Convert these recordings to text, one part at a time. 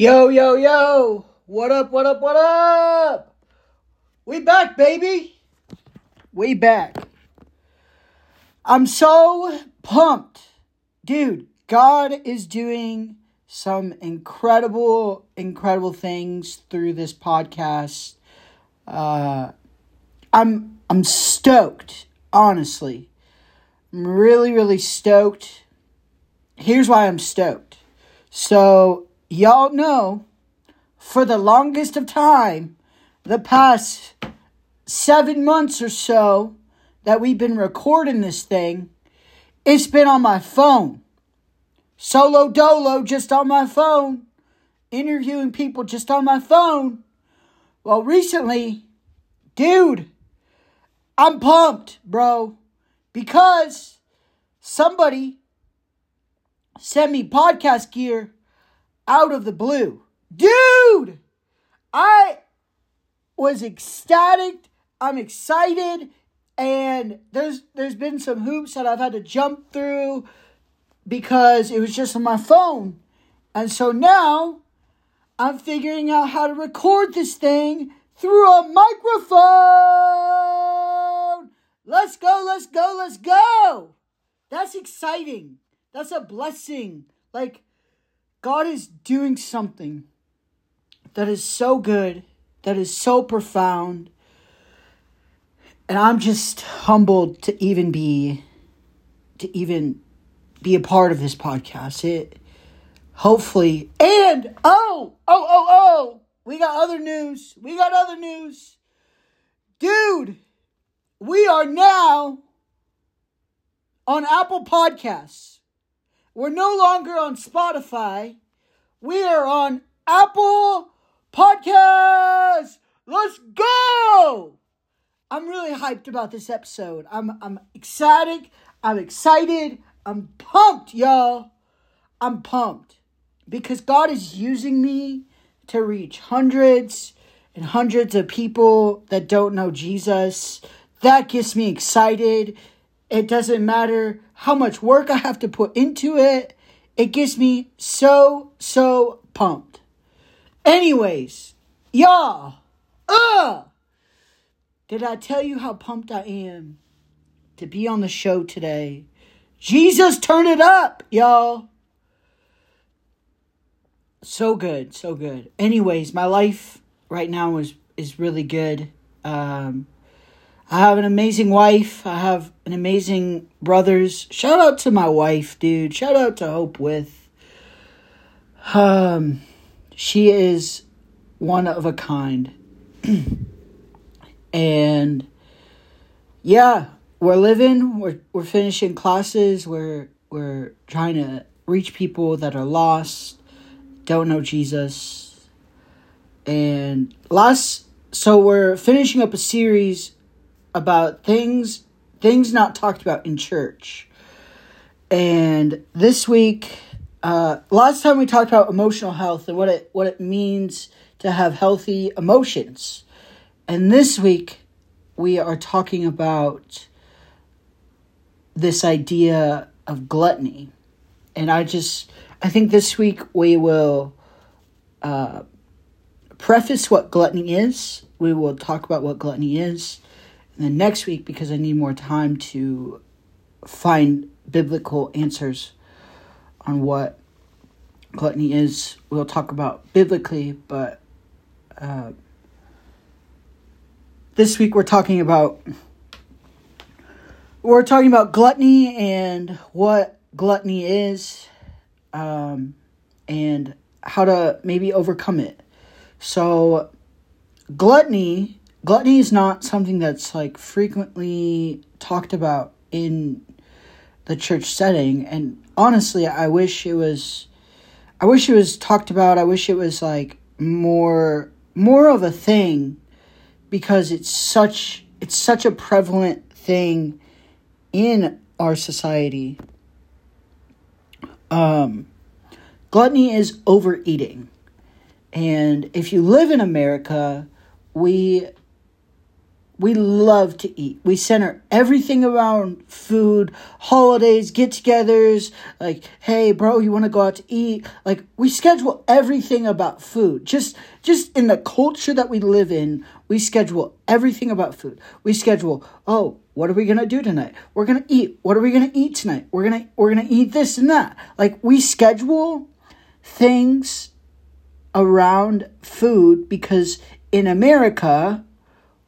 Yo, yo, yo! What up, what up, what up? We back, baby! We back. I'm so pumped. Dude, God is doing some incredible, incredible things through this podcast. Uh, I'm I'm stoked, honestly. I'm really, really stoked. Here's why I'm stoked. So y'all know for the longest of time, the past seven months or so that we've been recording this thing, it's been on my phone. Solo dolo just on my phone. Interviewing people just on my phone. Well, recently, dude, I'm pumped, bro, because somebody sent me podcast gear out of the blue. Dude, I was ecstatic. I'm excited and there's there's been some hoops that I've had to jump through because it was just on my phone. And so now I'm figuring out how to record this thing through a microphone. Let's go, let's go, let's go. That's exciting. That's a blessing. Like God is doing something that is so good, that is so profound. And I'm just humbled to even be to even be a part of this podcast. It hopefully and oh, oh, oh, oh, we got other news. We got other news. Dude, we are now on Apple Podcasts. We're no longer on Spotify. We are on Apple Podcasts. Let's go! I'm really hyped about this episode. I'm I'm ecstatic. I'm excited. I'm pumped, y'all. I'm pumped because God is using me to reach hundreds and hundreds of people that don't know Jesus. That gets me excited. It doesn't matter how much work I have to put into it. It gets me so, so pumped. Anyways, y'all, uh, did I tell you how pumped I am to be on the show today? Jesus, turn it up, y'all. So good, so good. Anyways, my life right now is is really good. Um, I have an amazing wife. I have an amazing brothers. Shout out to my wife, dude. Shout out to Hope with. Um, she is one of a kind. and yeah, we're living, we're we're finishing classes, we're we're trying to reach people that are lost, don't know Jesus. And last so we're finishing up a series about things things not talked about in church. And this week, uh, last time we talked about emotional health and what it what it means to have healthy emotions. And this week, we are talking about this idea of gluttony. And I just, I think this week we will uh, preface what gluttony is. We will talk about what gluttony is. Then next week, because I need more time to find biblical answers on what gluttony is, we'll talk about biblically, but uh, this week we're talking about we're talking about gluttony and what gluttony is um, and how to maybe overcome it. So gluttony gluttony is not something that's like frequently talked about in the church setting and honestly i wish it was i wish it was talked about i wish it was like more more of a thing because it's such it's such a prevalent thing in our society. Um gluttony is overeating. And if you live in america we we love to eat. We center everything around food, holidays, get togethers. Like, hey, bro, you want to go out to eat? Like, we schedule everything about food. Just, just in the culture that we live in, we schedule everything about food. We schedule, oh, what are we gonna do tonight? We're gonna eat. What are we gonna eat tonight? We're gonna, we're gonna eat this and that. Like, we schedule things around food because in America,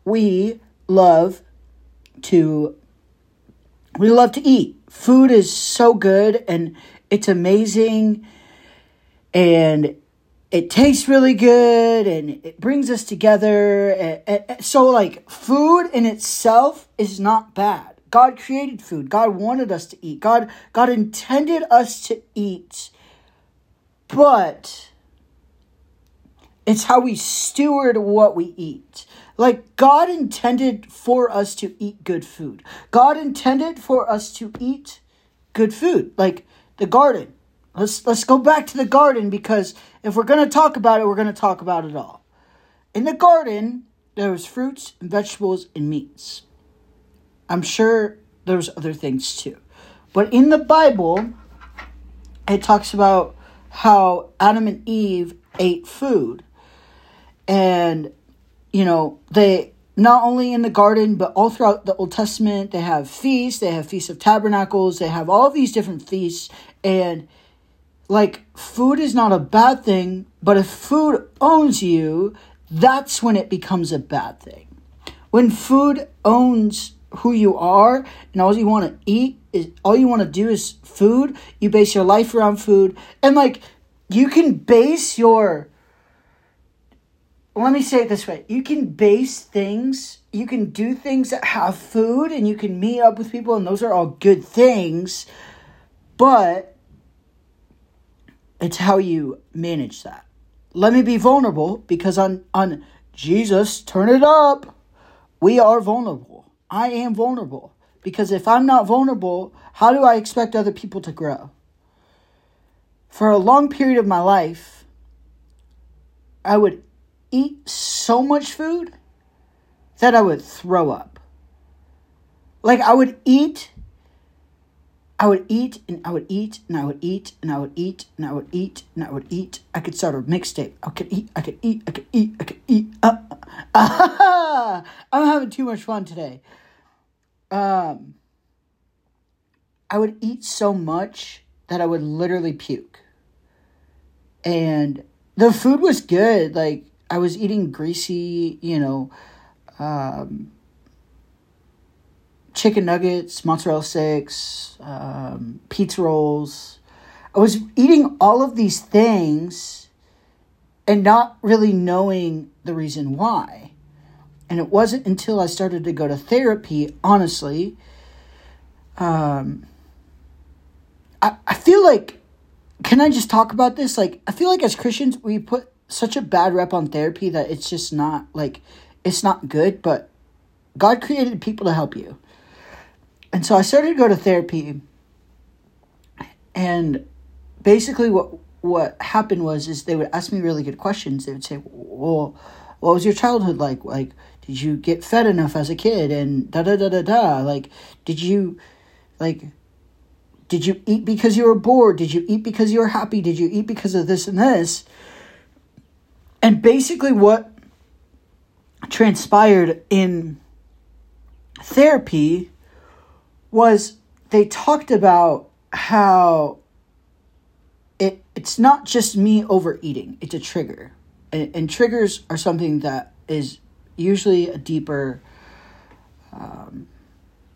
we love to we love to eat. Food is so good and it's amazing and it tastes really good and it brings us together. So like food in itself is not bad. God created food. God wanted us to eat. God God intended us to eat. But it's how we steward what we eat. Like God intended for us to eat good food. God intended for us to eat good food. Like the garden. Let's let's go back to the garden because if we're going to talk about it, we're going to talk about it all. In the garden, there was fruits and vegetables and meats. I'm sure there's other things too. But in the Bible, it talks about how Adam and Eve ate food. And you know, they not only in the garden, but all throughout the Old Testament, they have feasts, they have Feasts of Tabernacles, they have all these different feasts. And like, food is not a bad thing, but if food owns you, that's when it becomes a bad thing. When food owns who you are and all you want to eat is all you want to do is food, you base your life around food, and like, you can base your let me say it this way. You can base things you can do things that have food and you can meet up with people and those are all good things but it's how you manage that. Let me be vulnerable because on on jesus turn it up. We are vulnerable. I am vulnerable because if i'm not vulnerable how do i expect other people to grow? For a long period of my life i would eat so much food that I would throw up. Like I would eat, I would eat and I would eat and I would eat and I would eat and I would eat and I would eat. I could start a mixtape. I could eat, I could eat, I could eat, I could eat. Uh, uh, I'm having too much fun today. Um, I would eat so much that I would literally puke. And the food was good. Like I was eating greasy, you know, um, chicken nuggets, mozzarella sticks, um, pizza rolls. I was eating all of these things and not really knowing the reason why. And it wasn't until I started to go to therapy, honestly. Um, I, I feel like, can I just talk about this? Like, I feel like as Christians, we put such a bad rep on therapy that it's just not like it's not good, but God created people to help you. And so I started to go to therapy and basically what what happened was is they would ask me really good questions. They would say, "Well, what was your childhood like? Like, did you get fed enough as a kid? And da da da da da. Like, did you, like, did you eat because you were bored? Did you eat because you were happy? Did you eat because of this and this?" And basically, what transpired in therapy was they talked about how it it's not just me overeating. It's a trigger. And, and triggers are something that is usually a deeper um,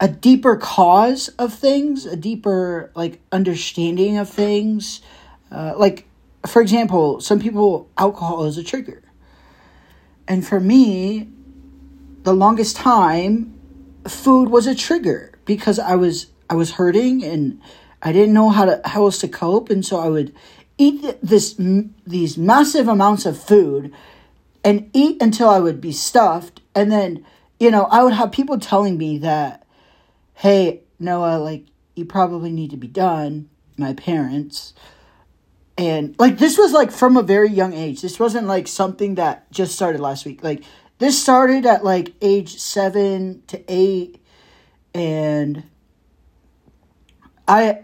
a deeper cause of things a deeper like understanding of things. Uh, like for example, some people, alcohol is a trigger. And for me, the longest time, food was a trigger because I was I was hurting and I didn't know how to how else to cope, and so I would eat this these massive amounts of food and eat until I would be stuffed, and then you know I would have people telling me that, hey Noah, like you probably need to be done. My parents, and like this was like from a very young age this wasn't like something that just started last week like this started at like age seven to eight, and I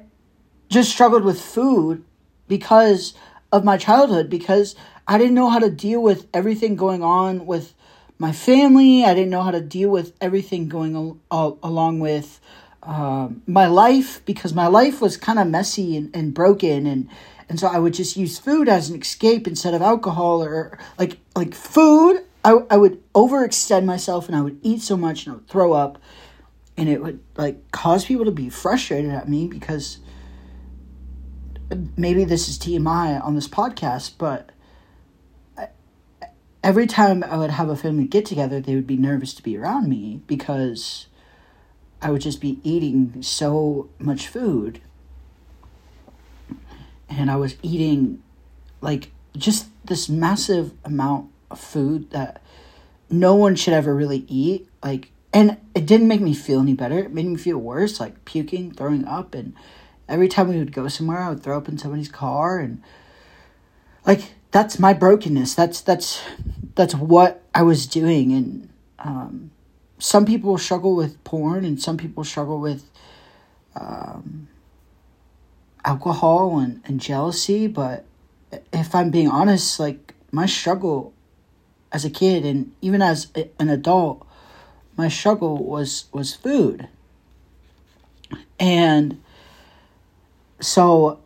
just struggled with food because of my childhood, because I didn't know how to deal with everything going on with my family. I didn't know how to deal with everything going al- al- along with um, my life because my life was kind of messy and, and broken and and so I would just use food as an escape instead of alcohol or like like food. I, I would overextend myself and I would eat so much and I would throw up and it would like cause people to be frustrated at me because maybe this is TMI on this podcast, but every time I would have a family get together, they would be nervous to be around me because I would just be eating so much food. And I was eating like just this massive amount of food that no one should ever really eat. Like, and it didn't make me feel any better. It made me feel worse, like puking, throwing up. And every time we would go somewhere, I would throw up in somebody's car. And like, that's my brokenness. That's, that's, that's what I was doing. And, um, some people struggle with porn and some people struggle with um, alcohol and, and jealousy but if i'm being honest like my struggle as a kid and even as an adult my struggle was was food. And so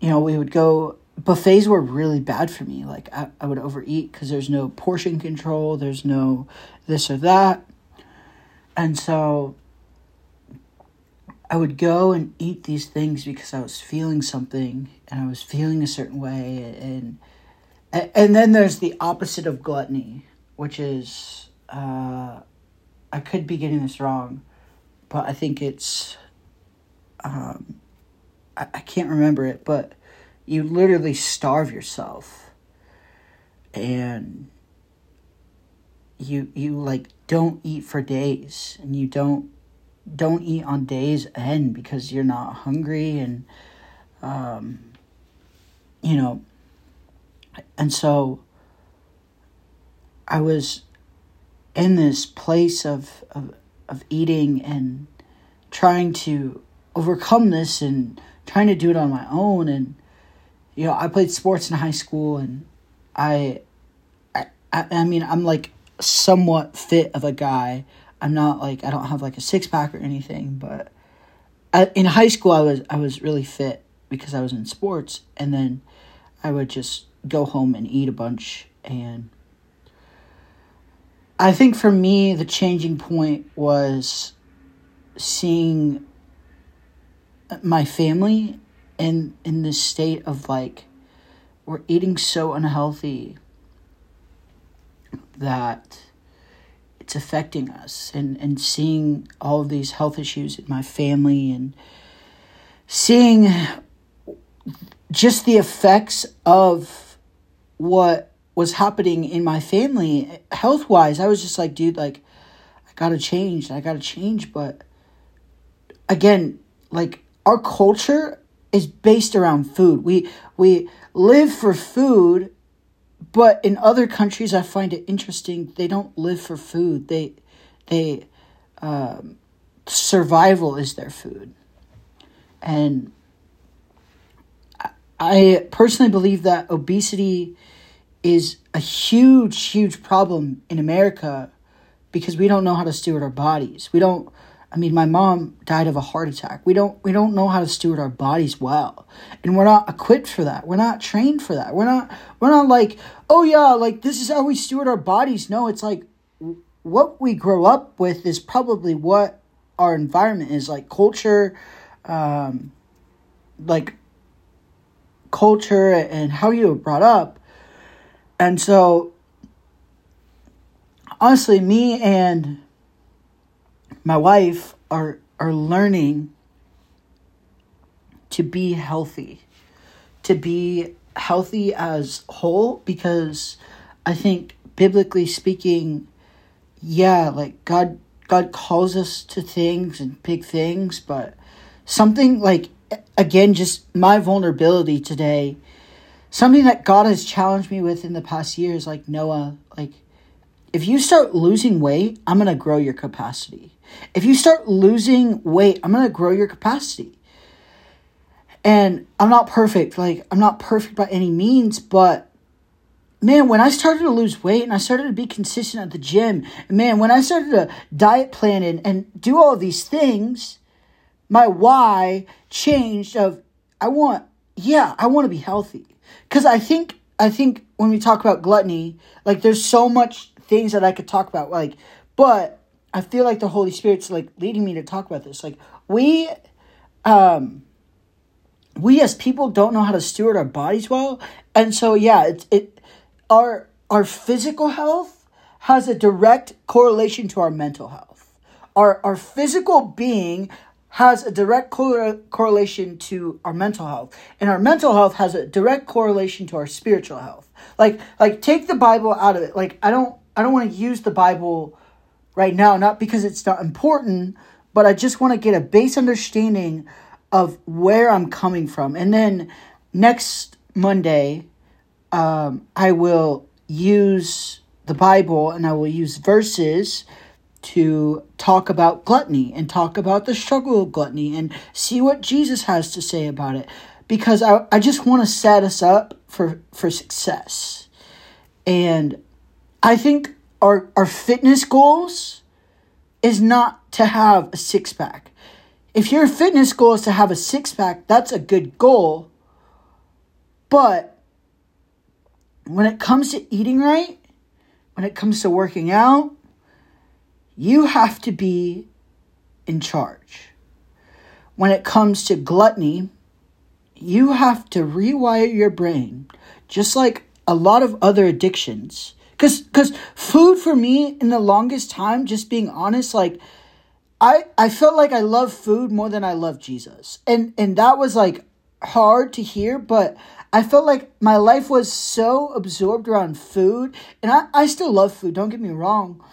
you know we would go buffets were really bad for me. Like i, I would overeat because there's no portion control there's no this or that. And so I would go and eat these things because I was feeling something and I was feeling a certain way and and then there's the opposite of gluttony, which is uh, I could be getting this wrong, but I think it's um, I, I can't remember it, but you literally starve yourself and you you like don't eat for days and you don't don't eat on days end because you're not hungry and um you know and so i was in this place of of, of eating and trying to overcome this and trying to do it on my own and you know i played sports in high school and i i, I mean i'm like somewhat fit of a guy. I'm not like I don't have like a six pack or anything, but I, in high school I was I was really fit because I was in sports, and then I would just go home and eat a bunch. And I think for me the changing point was seeing my family in in this state of like we're eating so unhealthy that it's affecting us and, and seeing all of these health issues in my family and seeing just the effects of what was happening in my family. Health wise i was just like dude like i gotta change i gotta change. But again like our culture is based around food. We we live for food but in other countries, I find it interesting. They don't live for food. They, they, um, survival is their food, and I personally believe that obesity is a huge, huge problem in America because we don't know how to steward our bodies. We don't I mean, my mom died of a heart attack. We don't we don't know how to steward our bodies well. And we're not equipped for that. We're not trained for that. We're not we're not like, "Oh yeah, like this is how we steward our bodies." No, it's like what we grow up with is probably what our environment is like culture um like culture and how you were brought up. And so honestly, me and my wife are are learning to be healthy to be healthy as whole because i think biblically speaking yeah like god god calls us to things and big things but something like again just my vulnerability today something that god has challenged me with in the past years like noah like if you start losing weight, I'm going to grow your capacity. If you start losing weight, I'm going to grow your capacity. And I'm not perfect. Like, I'm not perfect by any means, but man, when I started to lose weight and I started to be consistent at the gym, man, when I started to diet plan and, and do all these things, my why changed of I want, yeah, I want to be healthy. Cause I think, I think when we talk about gluttony, like there's so much things that I could talk about, like, but I feel like the Holy Spirit's like leading me to talk about this. Like we, um, we as people don't know how to steward our bodies well, and so yeah, it it our our physical health has a direct correlation to our mental health. Our our physical being has a direct cor- correlation to our mental health, and our mental health has a direct correlation to our spiritual health. Like like take the Bible out of it. Like I don't I don't want to use the Bible right now, not because it's not important, but I just want to get a base understanding of where I'm coming from. And then next Monday, um, I will use the Bible and I will use verses to talk about gluttony and talk about the struggle of gluttony and see what Jesus has to say about it. Because I, I just want to set us up for, for success. And I think our, our fitness goals is not to have a six pack. If your fitness goal is to have a six pack, that's a good goal. But when it comes to eating right, when it comes to working out, you have to be in charge. When it comes to gluttony, you have to rewire your brain, just like a lot of other addictions. Cause, cause food for me in the longest time, just being honest, like I I felt like I love food more than I love Jesus. And and that was like hard to hear, but I felt like my life was so absorbed around food. And I, I still love food, don't get me wrong.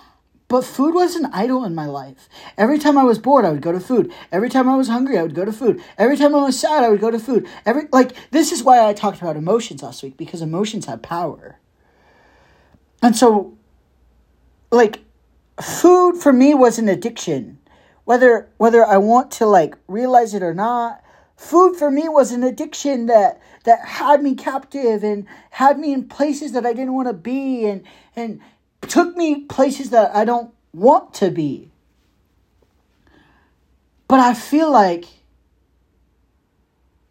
But food was an idol in my life. Every time I was bored, I would go to food. Every time I was hungry, I would go to food. Every time I was sad, I would go to food. Every like this is why I talked about emotions last week because emotions have power. And so like food for me was an addiction whether whether I want to like realize it or not. Food for me was an addiction that that had me captive and had me in places that I didn't want to be and and took me places that I don't want to be. But I feel like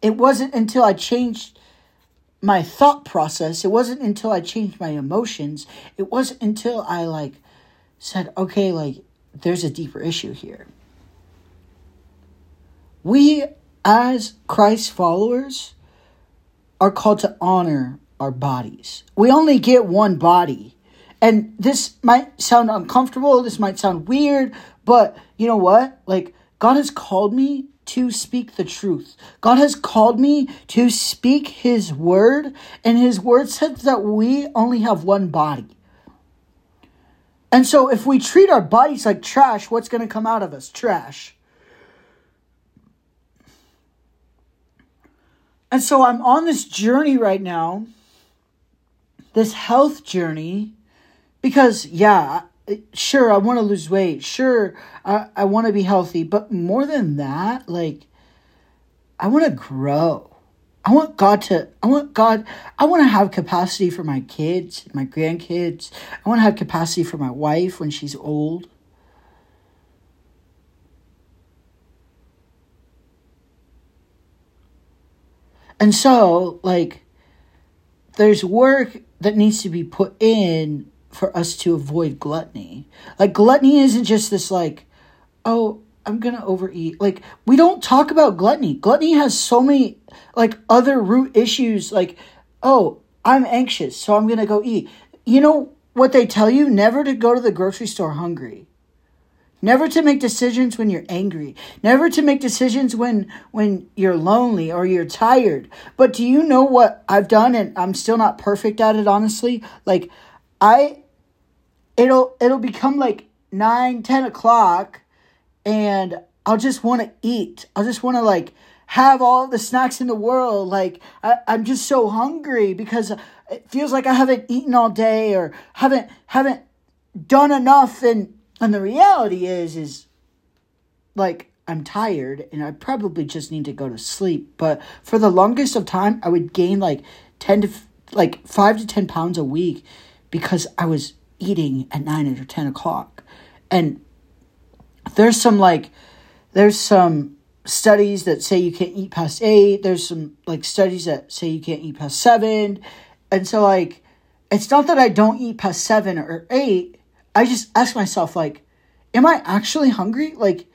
it wasn't until I changed my thought process, it wasn't until I changed my emotions, it wasn't until I like said, okay, like there's a deeper issue here. We, as Christ followers, are called to honor our bodies. We only get one body. And this might sound uncomfortable, this might sound weird, but you know what? Like, God has called me to speak the truth. God has called me to speak His word, and His word says that we only have one body. And so, if we treat our bodies like trash, what's going to come out of us? Trash. And so I'm on this journey right now, this health journey, because, yeah, sure, I want to lose weight. Sure, I, I want to be healthy. But more than that, like, I want to grow. I want God to, I want God, I want to have capacity for my kids, my grandkids. I want to have capacity for my wife when she's old. And so, like, there's work that needs to be put in for us to avoid gluttony. Like, gluttony isn't just this, like, oh, I'm gonna overeat. Like, we don't talk about gluttony. Gluttony has so many, like, other root issues. Like, oh, I'm anxious, so I'm gonna go eat. You know what they tell you? Never to go to the grocery store hungry never to make decisions when you're angry never to make decisions when when you're lonely or you're tired but do you know what i've done and i'm still not perfect at it honestly like i it'll it'll become like 9 10 o'clock and i'll just want to eat. I'll just want to like have all the snacks in the world. Like I, i'm just so hungry because it feels like i haven't eaten all day or haven't haven't done enough. And and the reality is is like I'm tired and I probably just need to go to sleep. But for the longest of time, I would gain like 10 to like 5 to 10 pounds a week because I was eating at 9 or 10 o'clock. And there's some like, there's some studies that say you can't eat past 8. There's some like studies that say you can't eat past 7. And so, like, it's not that I don't eat past 7 or 8. I just ask myself, like, am I actually hungry? Like,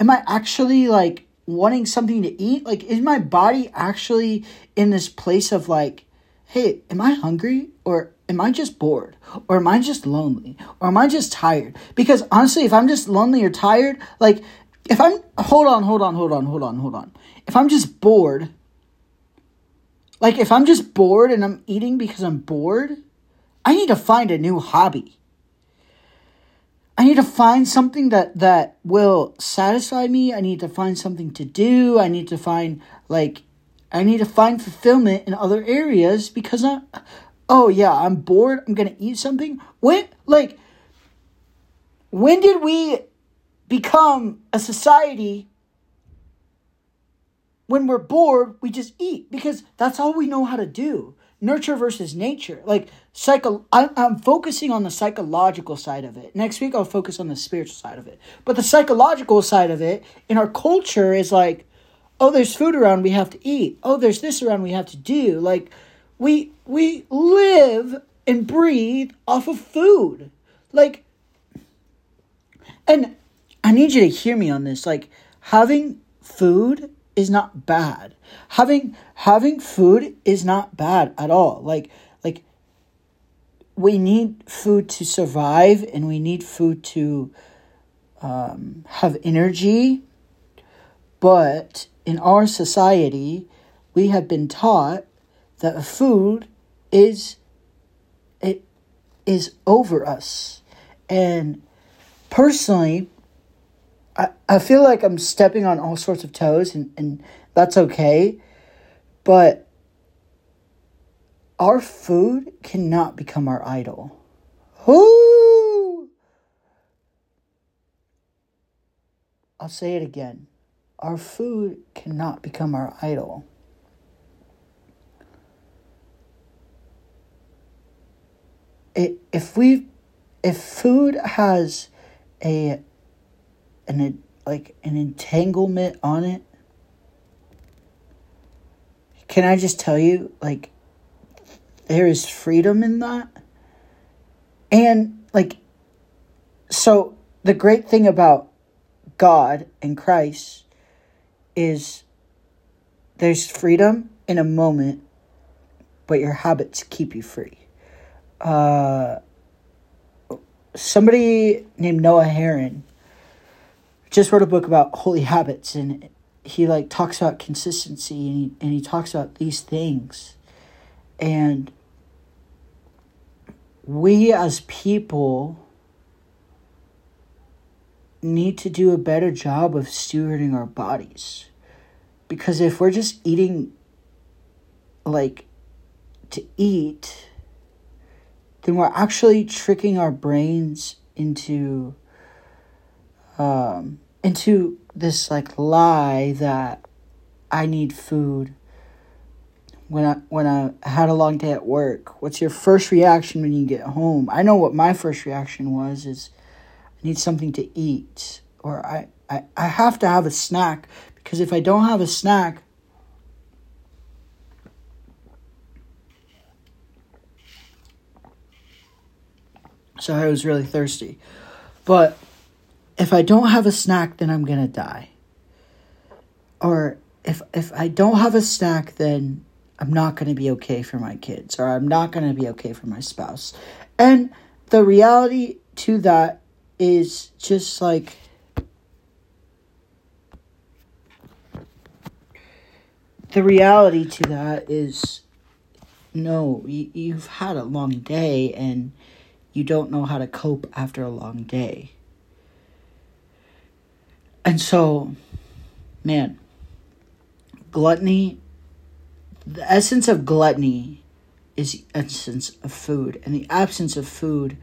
am I actually like wanting something to eat? Like, is my body actually in this place of like, hey, am I hungry? Or am I just bored? Or am I just lonely? Or am I just tired? Because honestly, if I'm just lonely or tired, like, if I'm, hold on, hold on, hold on, hold on, hold on. If I'm just bored, like, if I'm just bored and I'm eating because I'm bored, I need to find a new hobby. I need to find something that that will satisfy me. I need to find something to do. I need to find like I need to find fulfillment in other areas because I oh yeah, I'm bored. I'm to eat something. When like when did we become a society when we're bored, we just eat because that's all we know how to do nurture versus nature. Like psycho, I, I'm focusing on the psychological side of it. Next week I'll focus on the spiritual side of it. But the psychological side of it in our culture is like, oh, there's food around, we have to eat. Oh, there's this around, we have to do. Like, we we live and breathe off of food. Like, and I need you to hear me on this. Like, having food is not bad. Having having food is not bad at all. Like like we need food to survive and we need food to um, have energy. But in our society, we have been taught that food is it is over us. And personally, I, I feel like I'm stepping on all sorts of toes, and, and that's okay. But our food cannot become our idol. Whoo! I'll say it again. Our food cannot become our idol. If we if food has a an like an entanglement on it. Can I just tell you, like, there is freedom in that? And, like, so the great thing about God and Christ is there's freedom in a moment, but your habits keep you free. Uh, somebody named Noah Herrin just wrote a book about holy habits and he like talks about consistency and he, and he talks about these things. And we as people need to do a better job of stewarding our bodies. Because if we're just eating like to eat then we're actually tricking our brains into um, into this like lie that I need food when I when I had a long day at work. What's your first reaction when you get home? I know what my first reaction was is I need something to eat or I, I, I have to have a snack because if I don't have a snack so I was really thirsty. But if I don't have a snack, then I'm gonna die. Or if if I don't have a snack, then I'm not gonna be okay for my kids, or I'm not gonna be okay for my spouse. And the reality to that is just like the reality to that is no, you, you've had a long day and you don't know how to cope after a long day. And so, man, gluttony, the essence of gluttony is the essence of food. And the absence of food,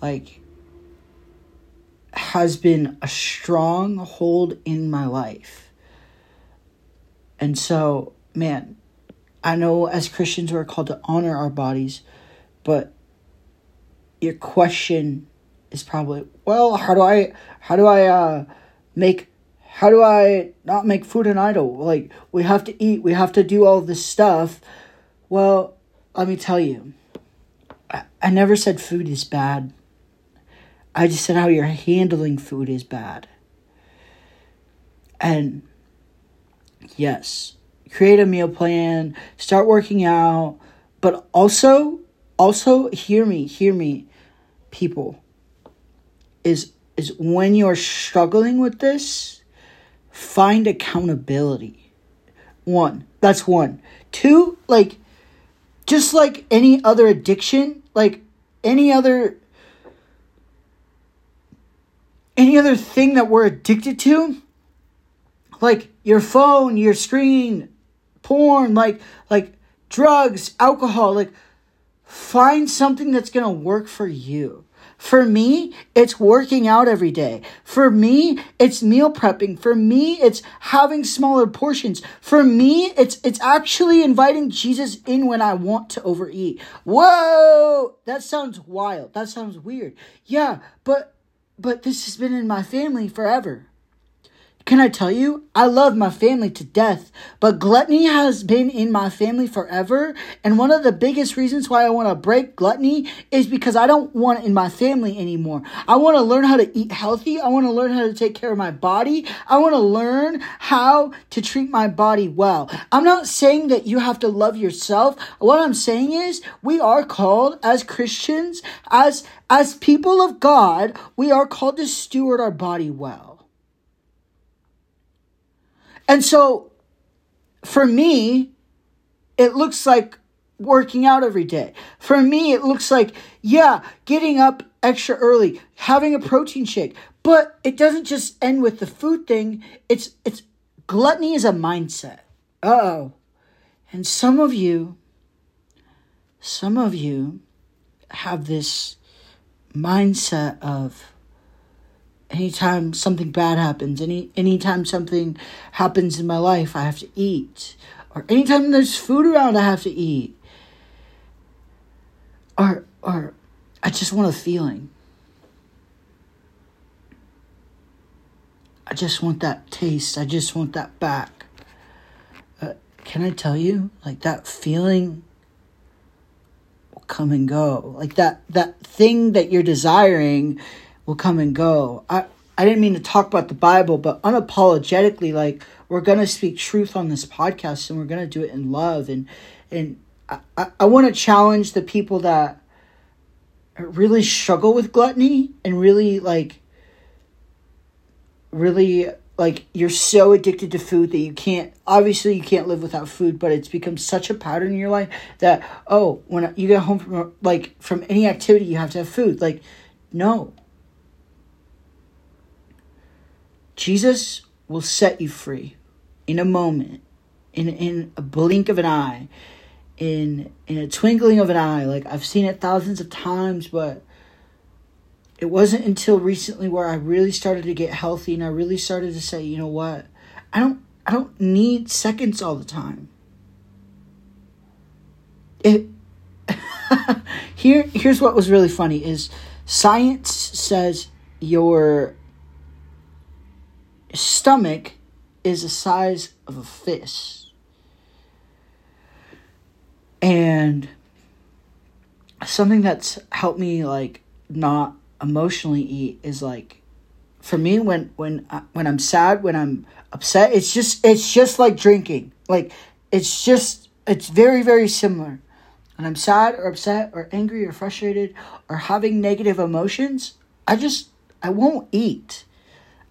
like, has been a stronghold in my life. And so, man, I know as Christians we're called to honor our bodies, but your question is probably, well, how do I how do I uh make how do I not make food an idol? Like we have to eat, we have to do all this stuff. Well, let me tell you. I, I never said food is bad. I just said how you're handling food is bad. And yes, create a meal plan, start working out, but also also hear me, hear me people is is when you're struggling with this, find accountability. One, that's one. Two, like just like any other addiction, like any other any other thing that we're addicted to, like your phone, your screen, porn, like like drugs, alcohol, like find something that's going to work for you. For me, it's working out every day. For me, it's meal prepping. For me, it's having smaller portions. For me, it's it's actually inviting Jesus in when I want to overeat. Whoa, that sounds wild. That sounds weird. Yeah, but but this has been in my family forever. Can I tell you, I love my family to death, but gluttony has been in my family forever. And one of the biggest reasons why I want to break gluttony is because I don't want it in my family anymore. I want to learn how to eat healthy. I want to learn how to take care of my body. I want to learn how to treat my body well. I'm not saying that you have to love yourself. What I'm saying is we are called as Christians, as, as people of God, we are called to steward our body well. And so for me, it looks like working out every day. For me, it looks like, yeah, getting up extra early, having a protein shake. But it doesn't just end with the food thing. It's it's gluttony is a mindset. oh. And some of you, some of you have this mindset of anytime something bad happens, any anytime something happens in my life, I have to eat. Or anytime there's food around, I have to eat. Or or I just want a feeling. I just want that taste. I just want that back. Uh, can I tell you, like that feeling will come and go. Like that that thing that you're desiring will come and go. I, I didn't mean to talk about the Bible, but unapologetically, like we're gonna speak truth on this podcast and we're gonna do it in love. And and I, I, I want to challenge the people that really struggle with gluttony and really like really like you're so addicted to food that you can't obviously you can't live without food but it's become such a pattern in your life that oh when you get home from like from any activity you have to have food. Like no Jesus will set you free in a moment, in in a blink of an eye, in in a twinkling of an eye. Like I've seen it thousands of times, but it wasn't until recently where I really started to get healthy and I really started to say, you know what? I don't I don't need seconds all the time. It here here's what was really funny is science says stomach is the size of a fist. And something that's helped me like not emotionally eat is like for me when when I, when I'm sad, when I'm upset, it's just it's just like drinking. Like it's just it's very very similar. When I'm sad or upset or angry or frustrated or having negative emotions, I just I won't eat.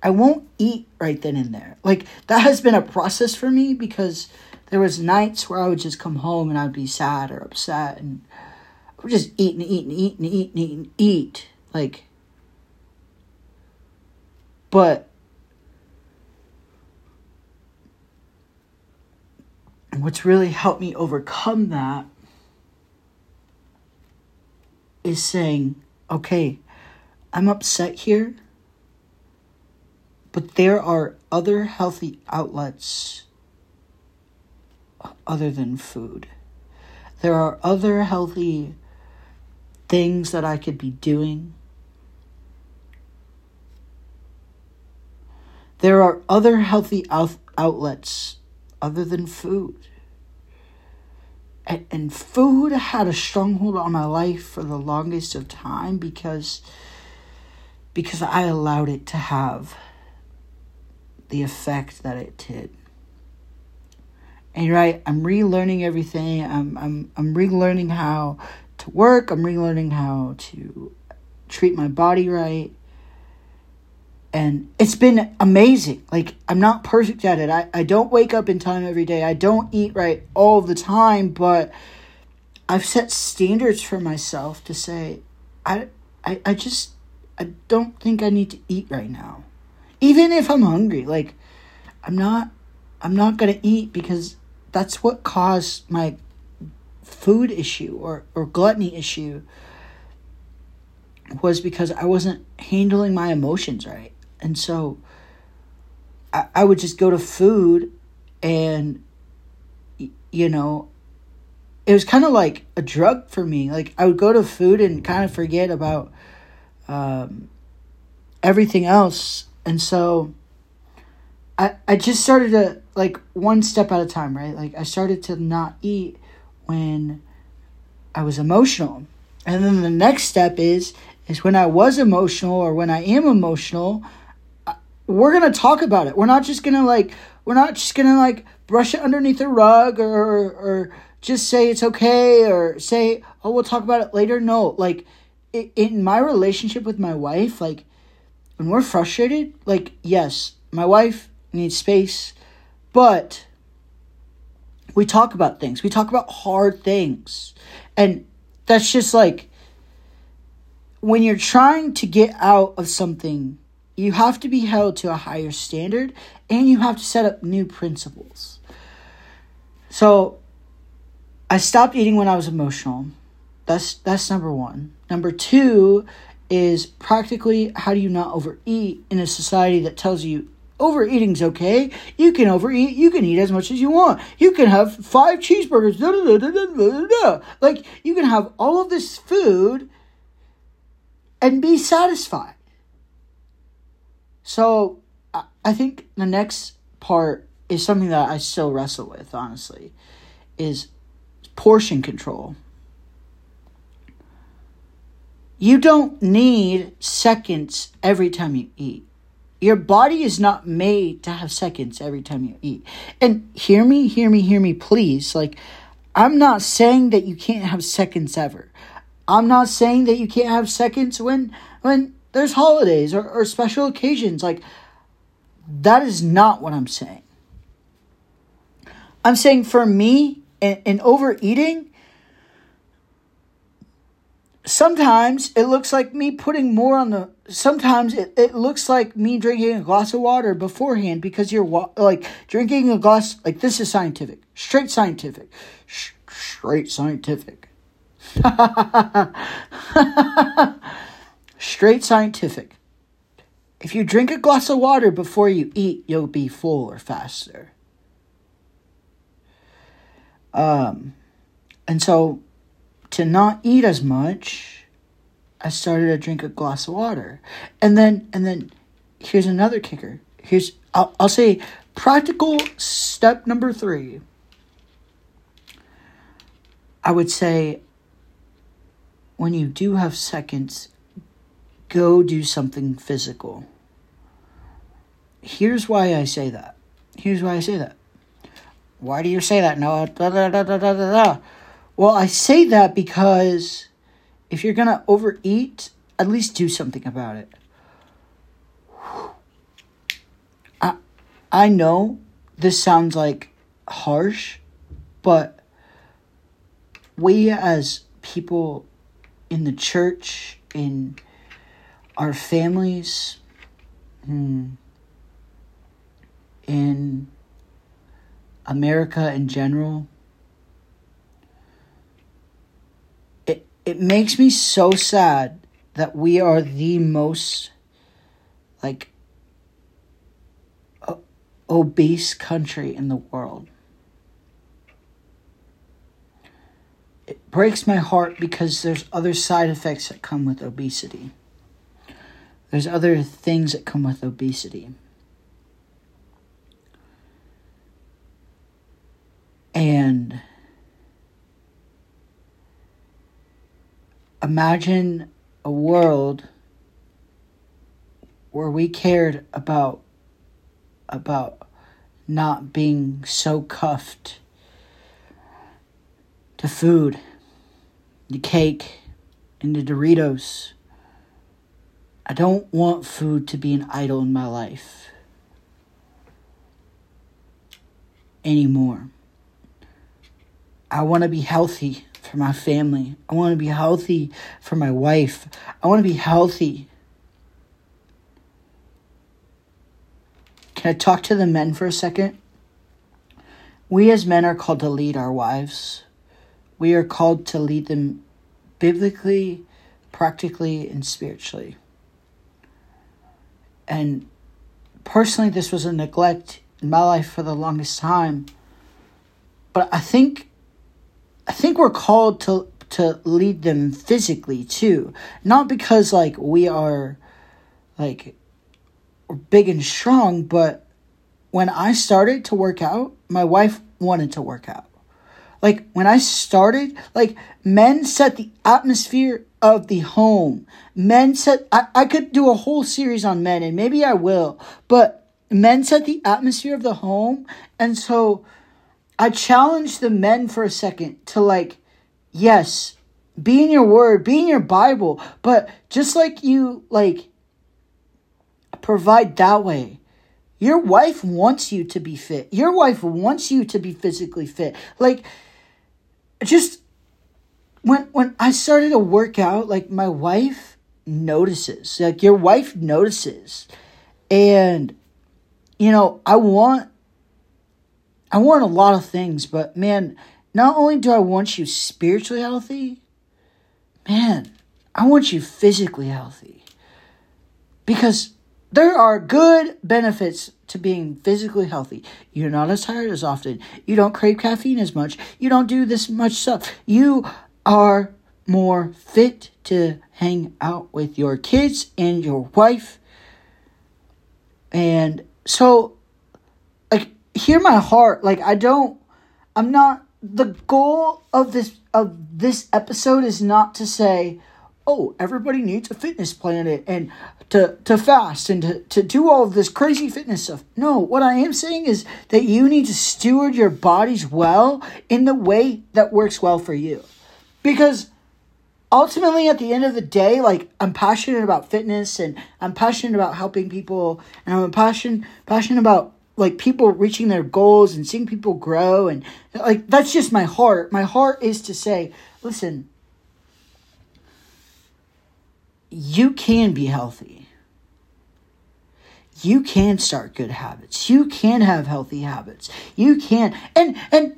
I won't eat right then and there. Like that has been a process for me because there was nights where I would just come home and I'd be sad or upset and I would just eat and eat and eat and eat and eat and eat. Like but what's really helped me overcome that is saying, okay, I'm upset here But there are other healthy outlets other than food. There are other healthy things that I could be doing. There are other healthy out- outlets other than food. And, and food had a stronghold on my life for the longest of time because because I allowed it to have the effect that it did. And right, I'm relearning everything. I'm I'm I'm relearning how to work. I'm relearning how to treat my body right. And it's been amazing. Like I'm not perfect at it. I, I don't wake up in time every day. I don't eat right all the time, but I've set standards for myself to say I I, I just I don't think I need to eat right now. Even if I'm hungry. Like I'm not I'm not gonna eat because that's what caused my food issue or, or gluttony issue was because I wasn't handling my emotions right. And so I, I would just go to food and, you know, it was kind of like a drug for me. Like I would go to food and kind of forget about um, everything else. And so I, I just started to like one step at a time, right? Like I started to not eat when I was emotional. And then the next step is is when I was emotional or when I am emotional, we're going to talk about it. We're not just going to like we're not just going to like brush it underneath the rug or, or or just say it's okay or say oh we'll talk about it later. No, like in my relationship with my wife, like when we're frustrated, like yes, my wife needs space but we talk about things. We talk about hard things. And that's just like when you're trying to get out of something, you have to be held to a higher standard and you have to set up new principles. So I stopped eating when I was emotional. That's that's number 1. Number 2 is practically how do you not overeat in a society that tells you Overeating's okay. You can overeat. You can eat as much as you want. You can have five cheeseburgers. Da, da, da, like, you can have all of this food and be satisfied. So, I think the next part is something that I still wrestle with, honestly, is portion control. You don't need seconds every time you eat. Your body is not made to have seconds every time you eat. And hear me, hear me, hear me, please. Like, I'm not saying that you can't have seconds ever. I'm not saying that you can't have seconds when when there's holidays or, or special occasions. Like, that is not what I'm saying. I'm saying for me, in, in overeating, sometimes it looks like me putting more on the sometimes it, it looks like me drinking a glass of water beforehand because you're wa- like drinking a glass like this is scientific. Straight scientific. Sh- straight scientific. Straight scientific. If you drink a glass of water before you eat you'll be fuller faster. Um and so to not eat as much, I started to drink a glass of water. And then and then here's another kicker. Here's I'll, I'll say practical step number 3. I would say when you do have seconds, go do something physical. Here's why I say that. Here's why I say that. Why do you say that, Noah? Da, da, da, da, da, da. Well, I say that because if you're going to overeat, at least do something about it. I, I know this sounds like harsh, but we as people in the church, in our families, hmm, in America in general, it makes me so sad that we are the most like obese country in the world. It breaks my heart because there's other side effects that come with obesity. There's other things that come with obesity. And imagine a world where we cared about about not being so cuffed to food, the cake, and the Doritos. I don't want food to be an idol in my life anymore. I want to be healthy for my family. I want to be healthy for my wife. I want to be healthy. Can I talk to the men for a second? We as men are called to lead our wives. We are called to lead them biblically, practically, and spiritually. And personally, this was a neglect in my life for the longest time. But I think I think we're called to to lead them physically too. Not because like we are like big and strong, but when I started to work out, my wife wanted to work out. Like when I started, like men set the atmosphere of the home. Men set, I, I could do a whole series on men and maybe I will, but men set the atmosphere of the home. And so I challenge the men for a second to like, yes, be in your word, be in your Bible, but just like you like provide that way, your wife wants you to be fit. Your wife wants you to be physically fit. Like, just when when I started to work out, like my wife notices. Like your wife notices. And you know, I want I want a lot of things, but man, not only do I want you spiritually healthy, man, I want you physically healthy. Because there are good benefits to being physically healthy. You're not as tired as often. You don't crave caffeine as much. You don't do this much stuff. You are more fit to hang out with your kids and your wife. And so, hear my heart. Like, I don't, I'm not, the goal of this, of this episode is not to say, oh, everybody needs a fitness plan and to, to fast and to, to do all of this crazy fitness stuff. No, what I am saying is that you need to steward your bodies well in the way that works well for you. Because ultimately at the end of the day like i'm passionate about fitness and i'm passionate about helping people and i'm passion passionate about like people reaching their goals and seeing people grow and like that's just my heart my heart is to say listen you can be healthy. You can start good habits. You can have healthy habits. You can and and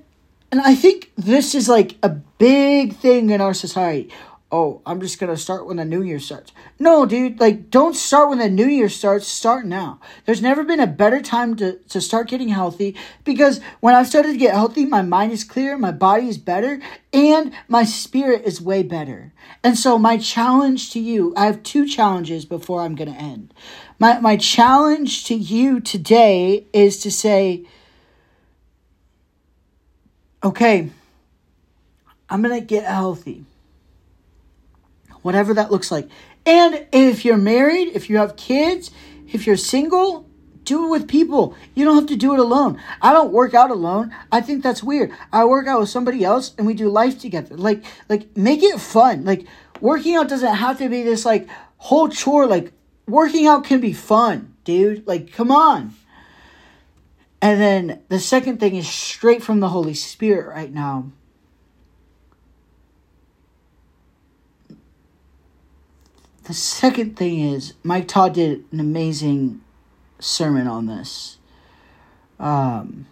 and I think this is like a big thing in our society oh, I'm just going to start when the new year starts. No, dude, like, don't start when the new year starts. Start now. There's never been a better time to, to start getting healthy because when I started to get healthy, my mind is clear, my body is better, and my spirit is way better. And so, my challenge to you I have two challenges before I'm going to end. My, my challenge to you today is to say, okay, I'm going to get healthy whatever that looks like. And if you're married, if you have kids, if you're single, do it with people. You don't have to do it alone. I don't work out alone. I think that's weird. I work out with somebody else and we do life together. Like like make it fun. Like working out doesn't have to be this like whole chore like working out can be fun, dude. Like come on. And then the second thing is straight from the Holy Spirit right now. The second thing is Mike Todd did an amazing sermon on this. Um,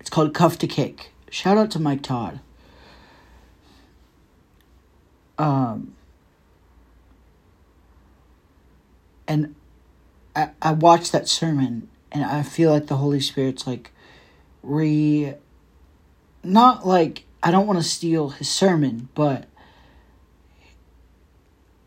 it's called Cuff to Kick. Shout out to Mike Todd. Um, and I, I watched that sermon and I feel like the Holy Spirit's like re not like I don't want to steal his sermon, but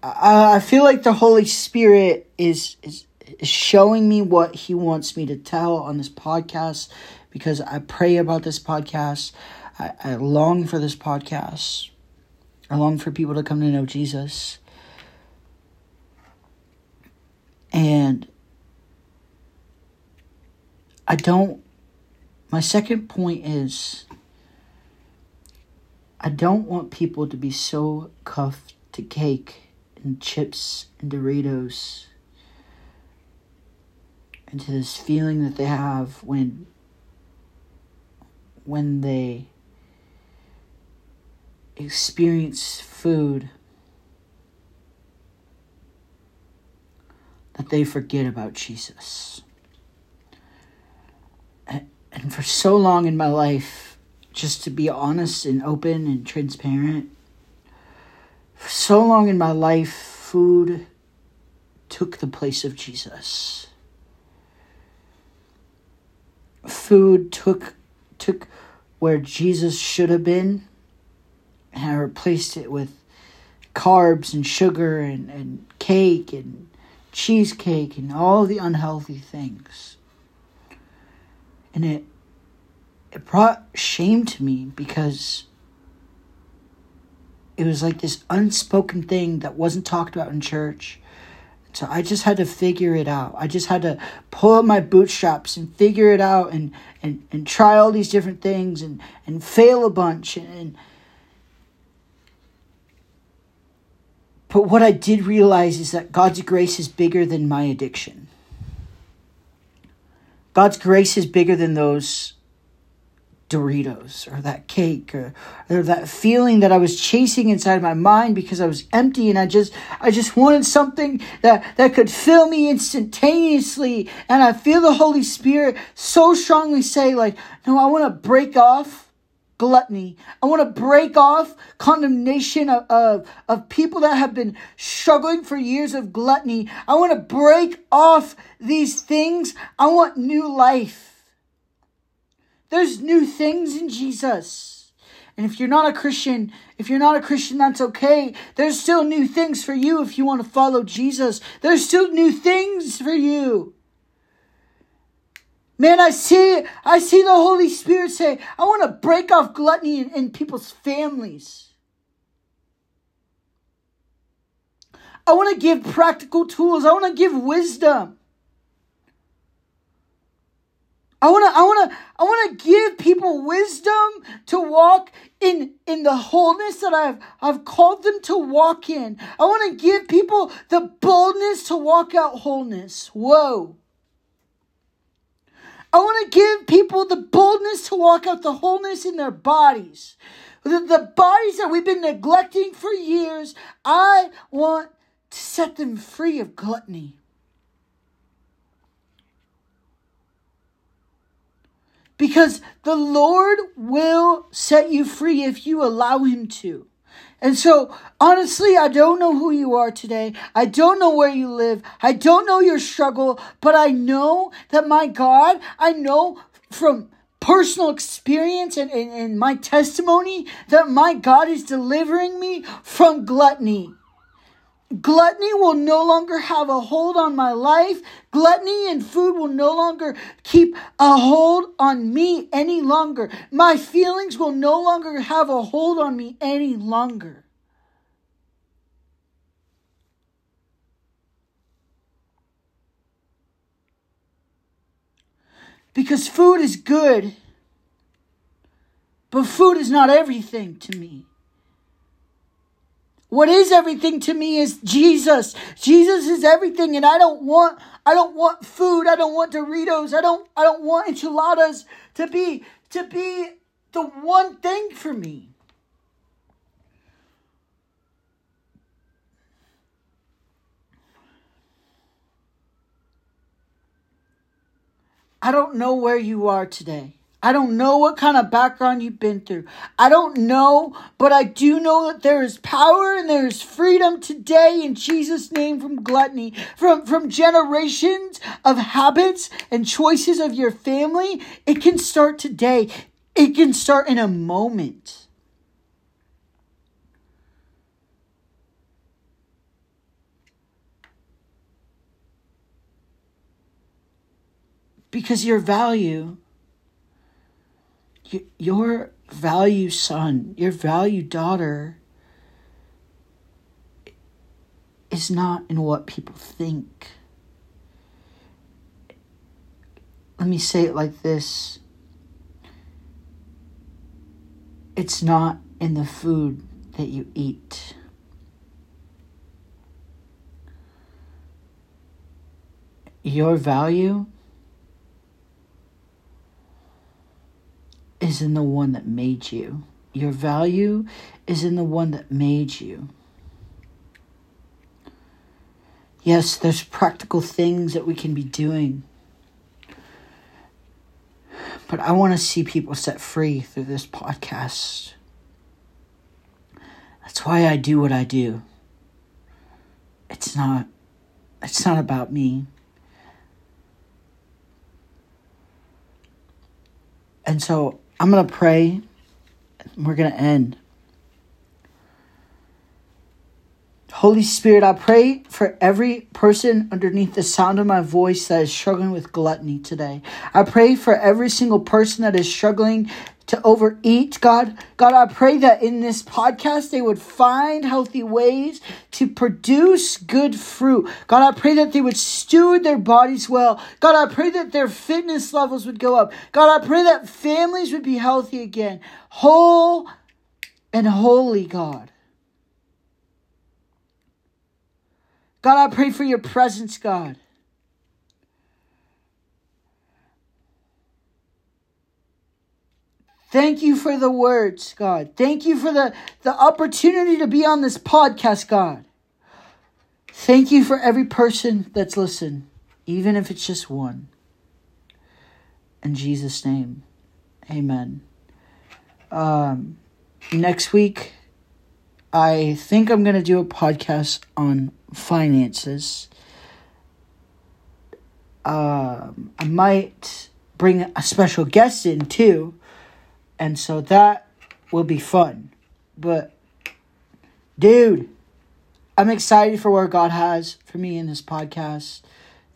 I, I feel like the Holy Spirit is, is showing me what he wants me to tell on this podcast because I pray about this podcast. I, I long for this podcast. I long for people to come to know Jesus. And I don't, my second point is I don't want people to be so cuffed to cake and chips and Doritos and to this feeling that they have when when they experience food that they forget about Jesus. And for so long in my life, just to be honest and open and transparent, so long in my life, food took the place of Jesus. Food took took where Jesus should have been and I replaced it with carbs and sugar and, and cake and cheesecake and all the unhealthy things. And it it brought shame to me because it was like this unspoken thing that wasn't talked about in church. So I just had to figure it out. I just had to pull up my bootstraps and figure it out and, and, and try all these different things and, and fail a bunch and, But what I did realize is that God's grace is bigger than my addiction. God's grace is bigger than those Doritos or that cake or, or that feeling that I was chasing inside my mind because I was empty and I just I just wanted something that, that could fill me instantaneously. And I feel the Holy Spirit so strongly say, like, no, I want to break off gluttony. I want to break off condemnation of, of, of, people that have been struggling for years of gluttony. I want to break off these things. I want new life. There's new things in Jesus. And if you're not a Christian, if you're not a Christian, that's okay. There's still new things for you if you want to follow Jesus. There's still new things for you. Man, I see, I see the Holy Spirit say, I want to break off gluttony in, in people's families. I want to give practical tools. I want to give wisdom. I want to I want to I want to give people wisdom to walk in in the wholeness that I've I've called them to walk in. I want to give people the boldness to walk out wholeness. Whoa. I want to give people the boldness to walk out the wholeness in their bodies. The, the bodies that we've been neglecting for years, I want to set them free of gluttony. Because the Lord will set you free if you allow Him to. And so, honestly, I don't know who you are today. I don't know where you live. I don't know your struggle, but I know that my God, I know from personal experience and, and, and my testimony that my God is delivering me from gluttony. Gluttony will no longer have a hold on my life. Gluttony and food will no longer keep a hold on me any longer. My feelings will no longer have a hold on me any longer. Because food is good, but food is not everything to me. What is everything to me is Jesus. Jesus is everything and I don't want I don't want food. I don't want Doritos. I don't I don't want enchiladas to be to be the one thing for me. I don't know where you are today. I don't know what kind of background you've been through. I don't know, but I do know that there is power and there is freedom today in Jesus' name from gluttony, from, from generations of habits and choices of your family. It can start today. It can start in a moment. Because your value your value son, your value daughter is not in what people think. Let me say it like this it's not in the food that you eat. Your value is in the one that made you. Your value is in the one that made you. Yes, there's practical things that we can be doing. But I want to see people set free through this podcast. That's why I do what I do. It's not it's not about me. And so I'm going to pray. We're going to end. Holy Spirit, I pray for every person underneath the sound of my voice that is struggling with gluttony today. I pray for every single person that is struggling to overeat. God, God, I pray that in this podcast they would find healthy ways to produce good fruit. God, I pray that they would steward their bodies well. God, I pray that their fitness levels would go up. God, I pray that families would be healthy again, whole and holy, God. God, I pray for your presence, God. Thank you for the words, God. Thank you for the, the opportunity to be on this podcast, God. Thank you for every person that's listened, even if it's just one. In Jesus' name, amen. Um, next week, I think I'm going to do a podcast on finances. Um, I might bring a special guest in too and so that will be fun. But, dude, I'm excited for what God has for me in this podcast.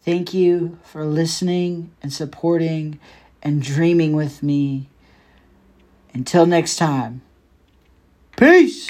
Thank you for listening and supporting and dreaming with me. Until next time, peace.